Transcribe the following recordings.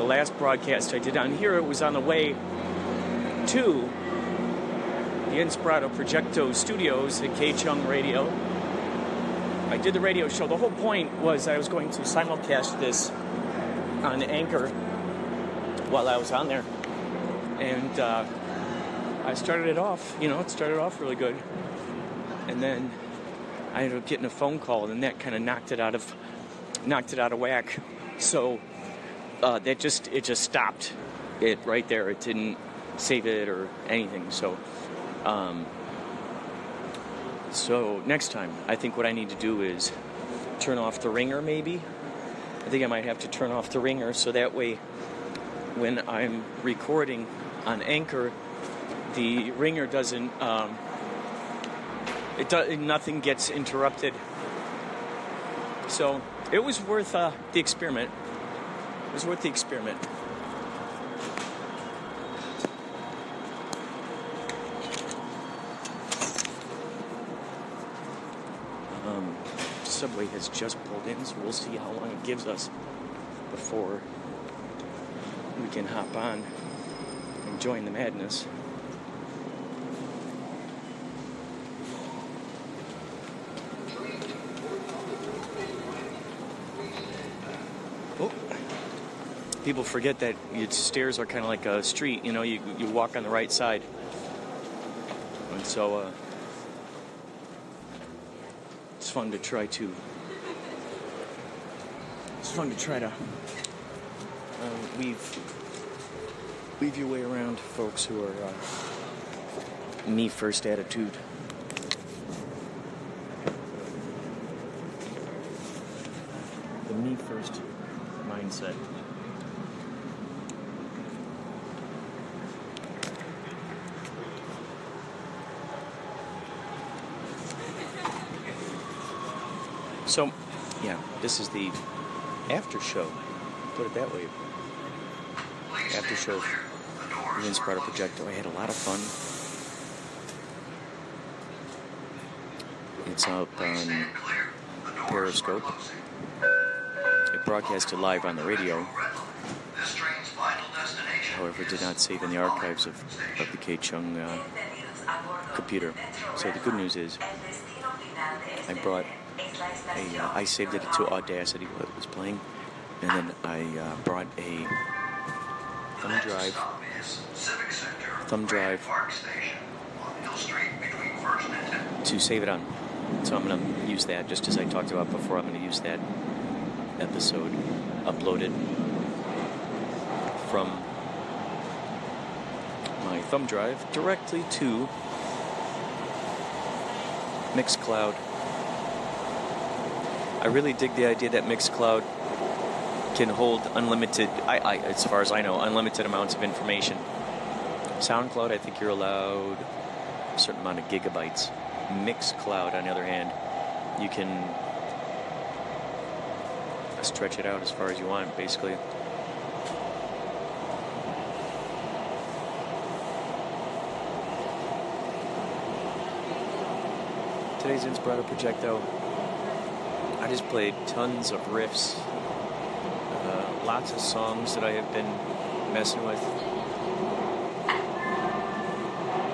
the last broadcast I did on here, it was on the way to the Inspirado Projecto studios at KCHUNG Radio. I did the radio show. The whole point was I was going to simulcast this on Anchor while I was on there. And uh, I started it off, you know, it started off really good. And then I ended up getting a phone call, and that kind of knocked it out of knocked it out of whack. So uh, that just it just stopped it right there. It didn't save it or anything. So, um, so next time, I think what I need to do is turn off the ringer. Maybe I think I might have to turn off the ringer so that way, when I'm recording on Anchor, the ringer doesn't. Um, it does nothing gets interrupted. So it was worth uh, the experiment. It was worth the experiment. Um, subway has just pulled in, so we'll see how long it gives us before we can hop on and join the madness. People forget that stairs are kind of like a street. You know, you you walk on the right side, and so uh, it's fun to try to. It's fun to try to uh, weave weave your way around folks who are uh, me first attitude. The me first mindset. So, yeah, this is the after show. Put it that way. After show of the Inspirado Projecto. I had a lot of fun. It's up on Periscope. It broadcasted live on the radio. However, did not save in the archives of, of the KCHUNG uh, computer. So the good news is, I brought a, uh, I saved it to Audacity while it was playing, and then I uh, brought a thumb drive, thumb drive to save it on. So I'm going to use that just as I talked about before. I'm going to use that episode uploaded from my thumb drive directly to Mixcloud. I really dig the idea that Mixcloud can hold unlimited, I, I, as far as I know, unlimited amounts of information. SoundCloud, I think you're allowed a certain amount of gigabytes. Mixcloud, on the other hand, you can stretch it out as far as you want, basically. Today's Inspirado Projecto. I just played tons of riffs, uh, lots of songs that I have been messing with.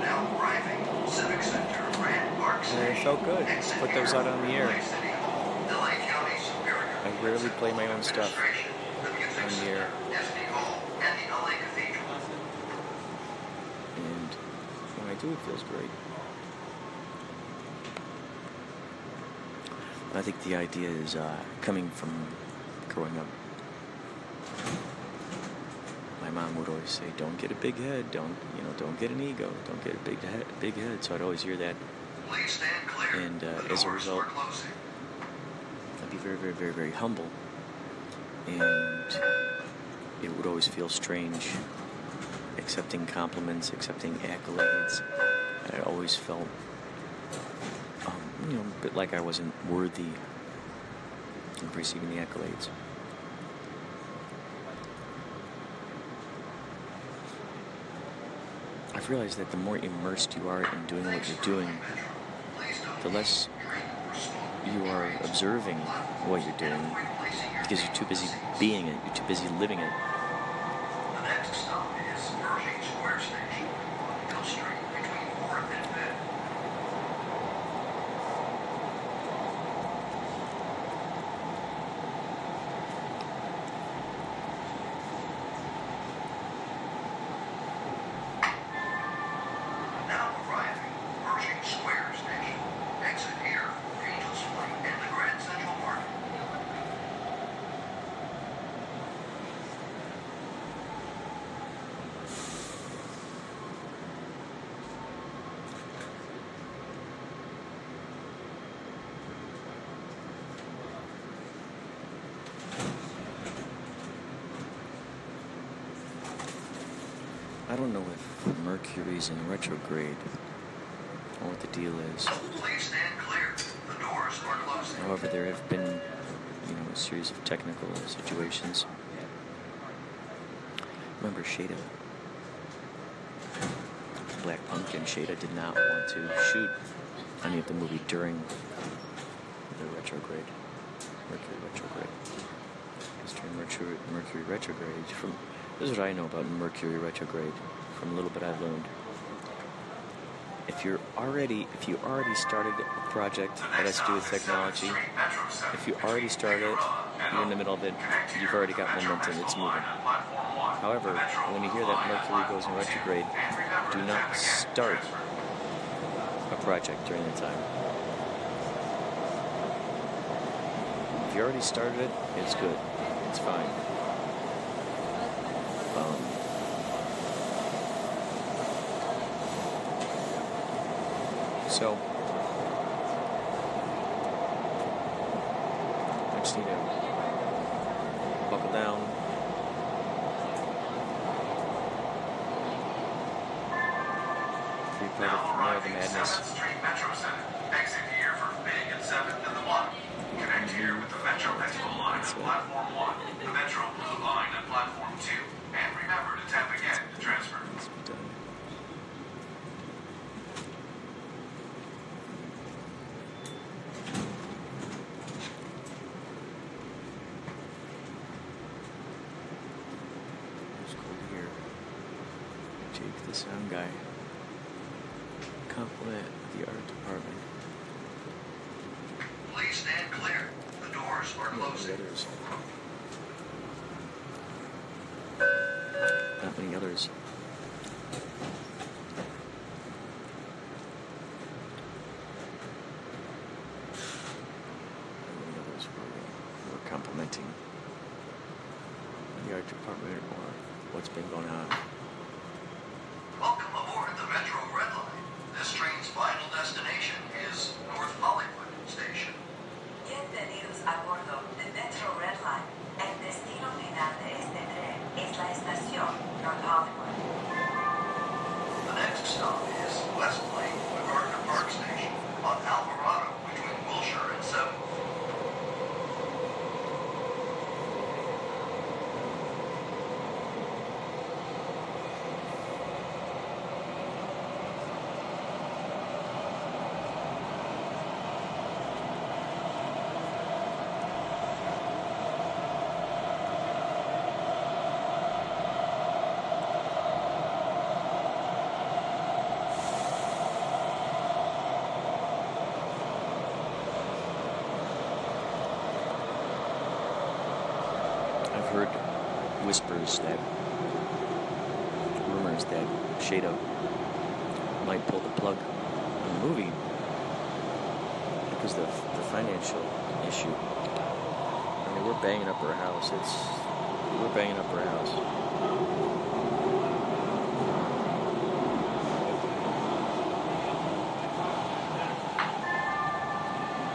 Now arriving, Civic Center, and it felt good. Put those out on the air. I rarely play my own stuff on the air. And when I do, it feels great. I think the idea is uh, coming from growing up. My mom would always say, "Don't get a big head. Don't you know? Don't get an ego. Don't get a big head. Big head." So I'd always hear that, stand clear. and uh, as a result. I'd be very, very, very, very humble, and it would always feel strange accepting compliments, accepting accolades. I always felt, you know, a bit like I wasn't worthy of receiving the accolades. I've realized that the more immersed you are in doing what you're doing, the less you are observing what you're doing because you're too busy being it, you're too busy living it. The next stop is Pershing Square Station on Hill Street between 4th and 5th. Now arriving Pershing Square Station. Exit here for Angels Flight and the Grand Central Market. I don't know if Mercury's in retrograde or what the deal is. Please stand clear. The doors are closing. However, there have been, you know, a series of technical situations. Remember Shada? Black Pumpkin Shada did not want to shoot any of the movie during the retrograde, Mercury retrograde. Because during Mercury, Mercury retrograde, from this is what I know about Mercury retrograde from a little bit I've learned. If you're already, if you already started a project that has to do with technology, if you already started you're in the middle of it, you've already got momentum, it's moving. However, when you hear that Mercury goes in retrograde, do not start a project during that time. If you already started it, it's good. It's fine. Um, so, I just need to buckle down. Be part of the madness. 7th Street Metro Center. Exit here for Big and 7th and the 1. Connect here with the Metro Expo line on Platform 1, the Metro Blue line on Platform 2. And remember to tap again to transfer. Let's be done. It's cool to hear Jake the sound guy compliment the art department. Please stand clear. The doors are oh, many closing. others. Not many others. Not many others were, uh, were complimenting the art department or what's been going on. Welcome aboard the Metro Red Line. This train's final destination is North Hollywood Station. Bienvenidos a bordo de Metro Red Line. El destino final de este tren estación North Hollywood. The next stop is West Lane, MacArthur Park Station on Alvarado between Wilshire and 7th. I've heard whispers that rumors that Shado might pull the plug on the movie because of the financial issue. I mean, we're banging up our house. It's we're banging up our house.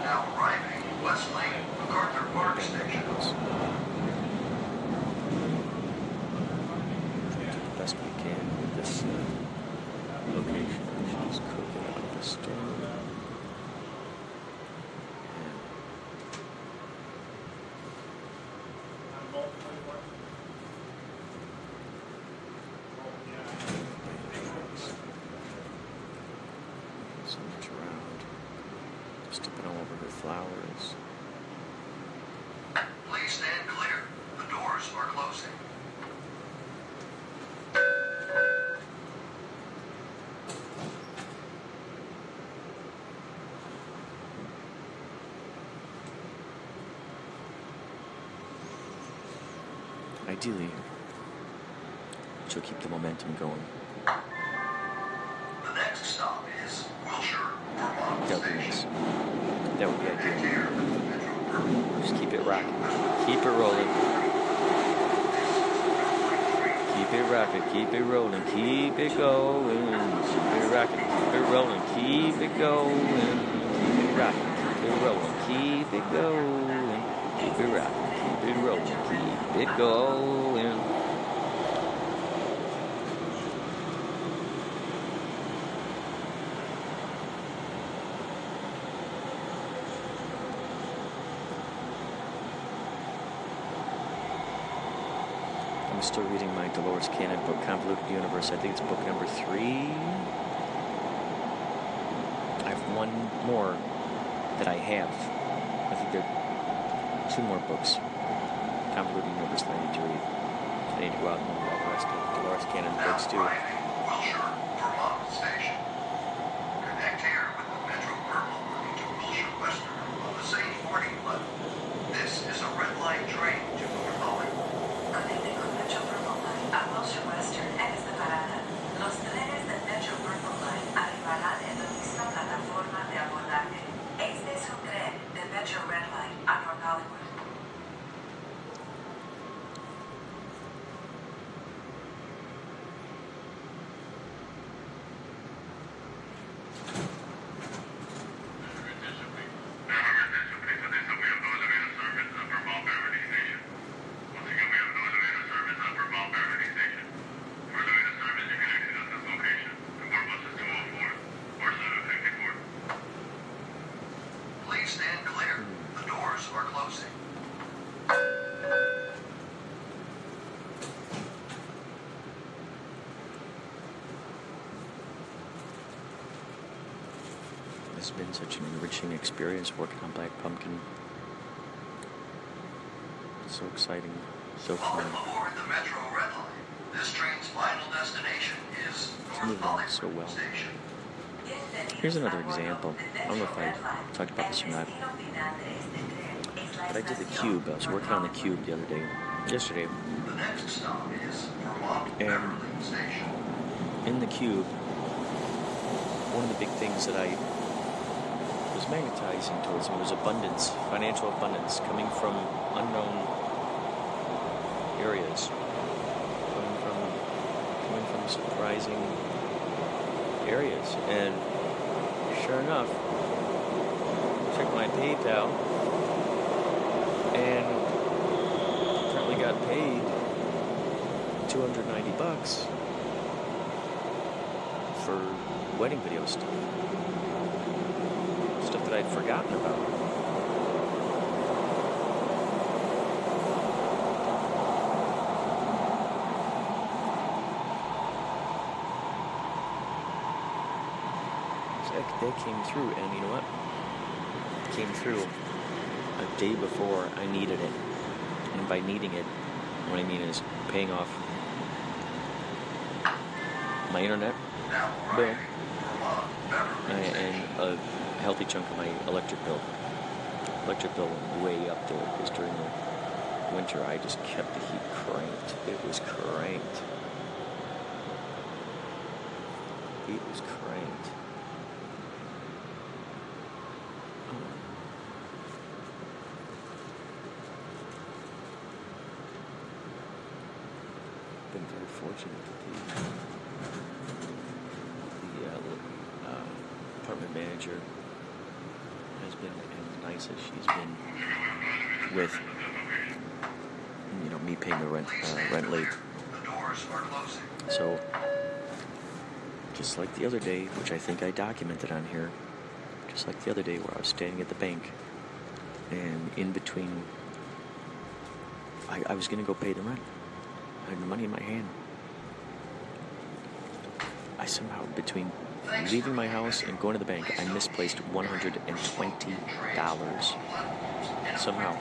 Now arriving Westlake, MacArthur Park Station. the best we can with this uh, location. She's cooking up the stove. And so much around. Stepping all over her flowers. Please stand clear. The doors are closing. Ideally, she'll keep the momentum going. That would be ideal. Just keep it rocking. Keep it rolling. Keep it rocking. Keep it rolling. Keep it going. Keep it rocking. Keep it rolling. Keep it going. Keep it rocking. Keep it rolling. Keep it going. Keep it rocking. Keep it rolling. Keep it going. I'm still reading my Dolores Cannon book, Convoluted Universe. I think it's book number three. I have one more that I have. I think there are two more books, Convoluted Universe, that I need to read. I need to go out and read the rest of Dolores Cannon books too. Has been such an enriching experience working on Black Pumpkin. It's So exciting, so fun. Welcome aboard the Metro Red Line. This train's final destination is North moving along Hollywood so well. Station. Here's another example. I don't know if I talked about this or not, but I did the cube. I was working on the cube the other day, yesterday. The next stop is Vermont And-. In the cube, one of the big things that I magnetizing towards was abundance, financial abundance, coming from unknown areas, coming from coming from surprising areas, and sure enough, checked my PayPal, and apparently got paid 290 bucks for wedding video stuff. Stuff that I'd forgotten about. So that, that came through, and you know what? Came through a day before I needed it. And by needing it, what I mean is paying off my internet bill arriving Vermont Beverly and, Station. and a healthy chunk of my electric bill. Electric bill went way up there because during the winter I just kept the heat cranked. It was cranked. It was cranked. Been very fortunate that the, the uh, apartment uh, manager been as nice as she's been with, you know, me paying the rent uh, rent late. So, just like the other day, which I think I documented on here, just like the other day where I was standing at the bank and in between, I, I was to go pay the rent. I had the money in my hand. I somehow, between leaving my house and going to the bank, I misplaced $120. Somehow.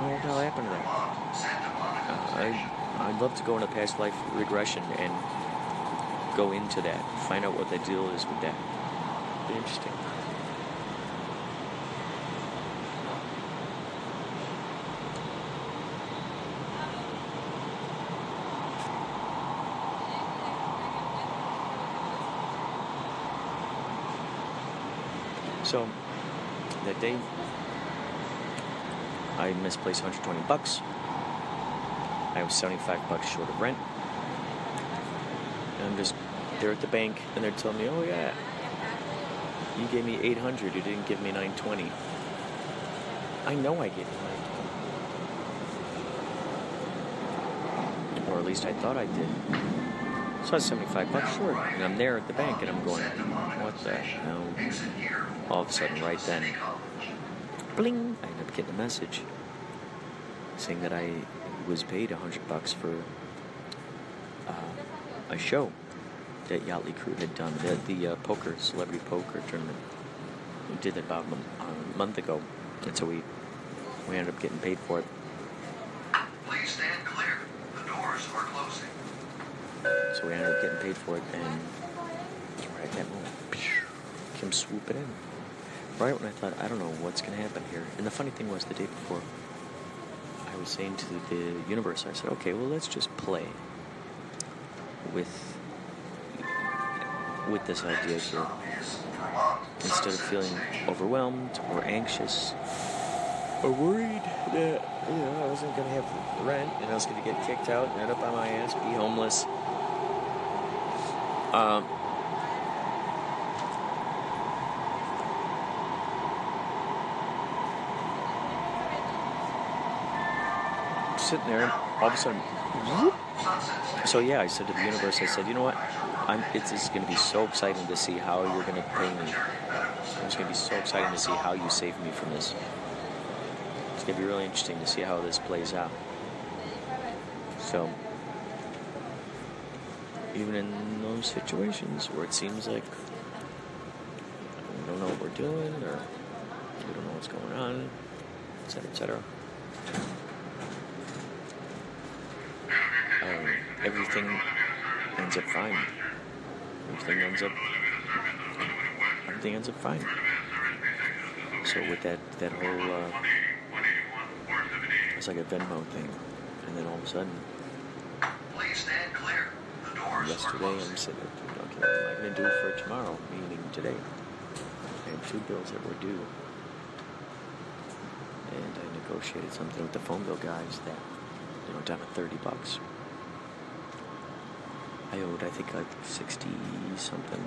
Oh, what the hell happened to that? Uh, Monica. I, I'd love to go into past life regression and go into that, find out what the deal is with that. Be interesting. So that day, I misplaced 120 bucks. I was 75 bucks short of rent. And I'm just there at the bank, and they're telling me, "Oh yeah, you gave me 800. You didn't give me 920." I know I gave you 920, or at least I thought I did. So I was 75 bucks short, and I'm there at the bank, and I'm going, "What the hell?" All of a sudden, right then, bling! I end up getting a message saying that I was paid a 100 bucks for uh, a show that Yachtly Crew had done, the, the uh, poker, celebrity poker tournament. We did it about a month, a month ago, and so we, we ended up getting paid for it. Please stand clear. The doors are closing. So we ended up getting paid for it, and right at that moment, came swooping in. Right when I thought, I don't know what's going to happen here. And the funny thing was, the day before, I was saying to the, universe, I said, okay, well, let's just play with with this idea here. Instead of feeling overwhelmed or anxious or worried that you know I wasn't going to have rent and I was going to get kicked out, and end up on my ass, be homeless. Um, sitting there, all of a sudden, whoop. so yeah, I said to the universe, I said, you know what? I'm, it's, it's going to be so exciting to see how you're going to pay me. It's going to be so exciting to see how you save me from this. It's going to be really interesting to see how this plays out. So, even in those situations where it seems like we don't know what we're doing or we don't know what's going on, etc., etc. Um, everything ends up fine. Everything ends up everything ends up fine. So with that that whole uh, it's like a Venmo thing, and then all of a sudden Please stand clear. The doors are yesterday I'm sitting there okay, what am I going to do for tomorrow? Meaning today. I had two bills that were due. And I negotiated something with the phone bill guys that, you know, down to 30 bucks. I owed, I think, like 60 something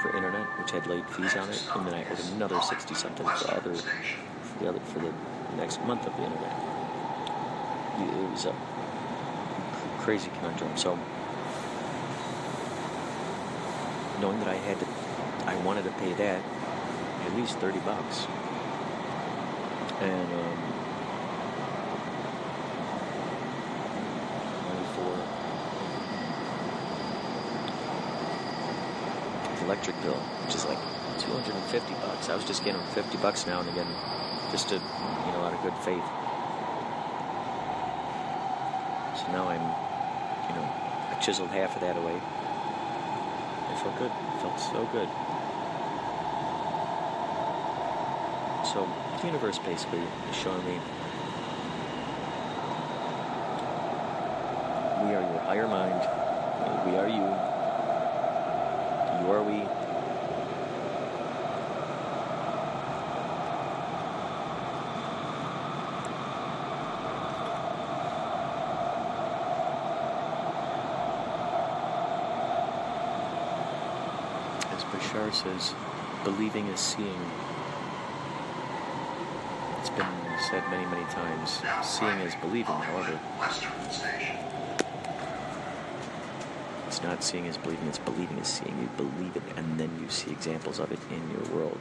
for internet, which had late fees on it. And then I owed another 60 something for other, for the other, for the next month of the internet. It was a crazy conundrum. So, knowing that I had to, I wanted to pay that at least 30 bucks. And, um, money for the electric bill, which is like 250 bucks. I was just getting 50 bucks now and again, just to, you know, out of good faith. So now I'm, you know, I chiseled half of that away. I felt good. I felt so good. So the universe basically is showing me we are your higher mind. We are you. You are we. Bashar says, believing is seeing. It's been said many, many times. Seeing is believing, however. It's not seeing is believing, it's believing is seeing. You believe it, and then you see examples of it in your world.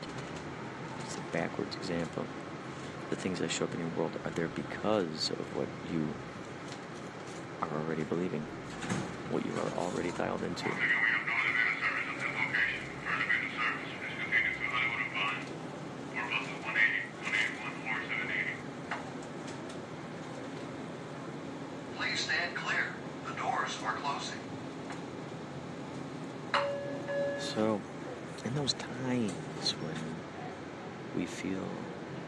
It's a backwards example. The things that show up in your world are there because of what you are already believing, what you are already dialed into. We have no elevator service at this location. For elevator service, please continue to Hollywood and Vine. Or buses 180, 181, or 780. Please stand clear. The doors are closing. So, in those times when we feel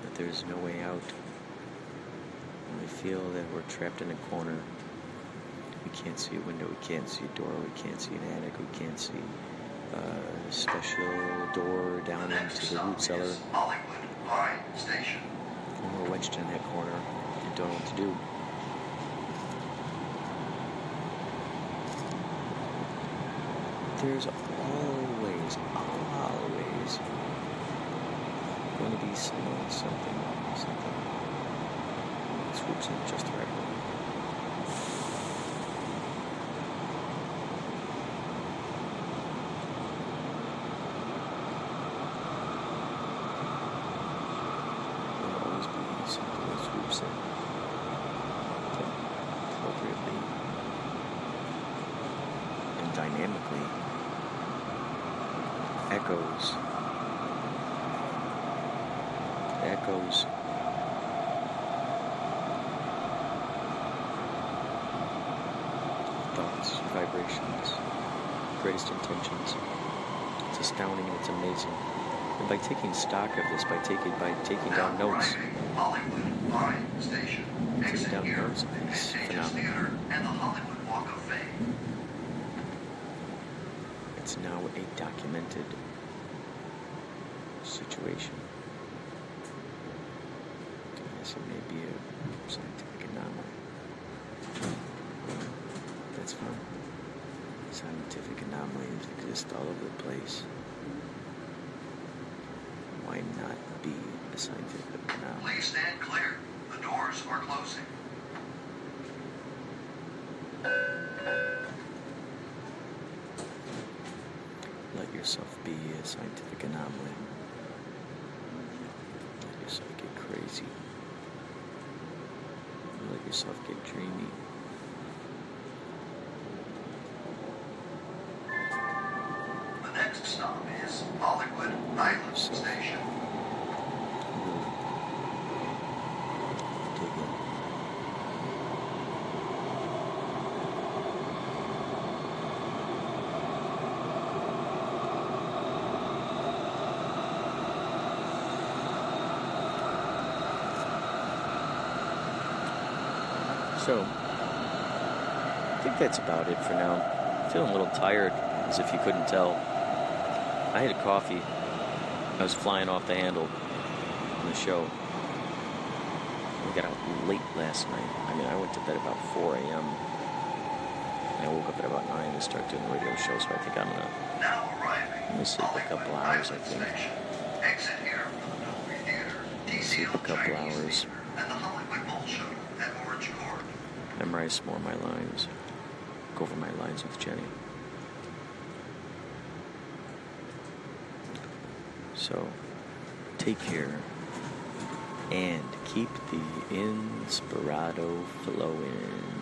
that there's no way out, when we feel that we're trapped in a corner, we can't see a window, we can't see a door, we can't see an attic, we can't see uh, a special door down The into the root cellar, Hollywood Station. and we're wedged in that corner and don't know what to do. There's always, always going to be someone, something, something swoops in just the right way. There'll always be something that swoops in that appropriately and dynamically echoes echoes thoughts, vibrations, greatest intentions. It's astounding and it's amazing. And by taking stock of this, by taking by taking down notes, Exit down notes of these it's now a documented situation. Yes, it may be a scientific anomaly. That's fine. Scientific anomalies exist all over the place. Why not be a scientific anomaly? Please stand clear. The doors are closing. Let yourself be a scientific anomaly. Let yourself get crazy. Let yourself get dreamy. The next stop is Hollywood Highland So- Station. Really dig in. So, I think that's about it for now. I'm Feeling a little tired, as if you couldn't tell. I had a coffee. I was flying off the handle on the show. We got out late last night. I mean, I went to bed about 4 a.m. And I woke up at about 9 to start doing the radio show, so I think I'm gonna. Now arriving I'm gonna sleep a couple hours, I think. Exit here from the Dolby Theater, Sleep a couple hours. Theater, and the Hollywood Bolshoi at Orange Court. Memorize more of my lines, go over my lines with Jenny. So, take care and keep the inspirado flowing.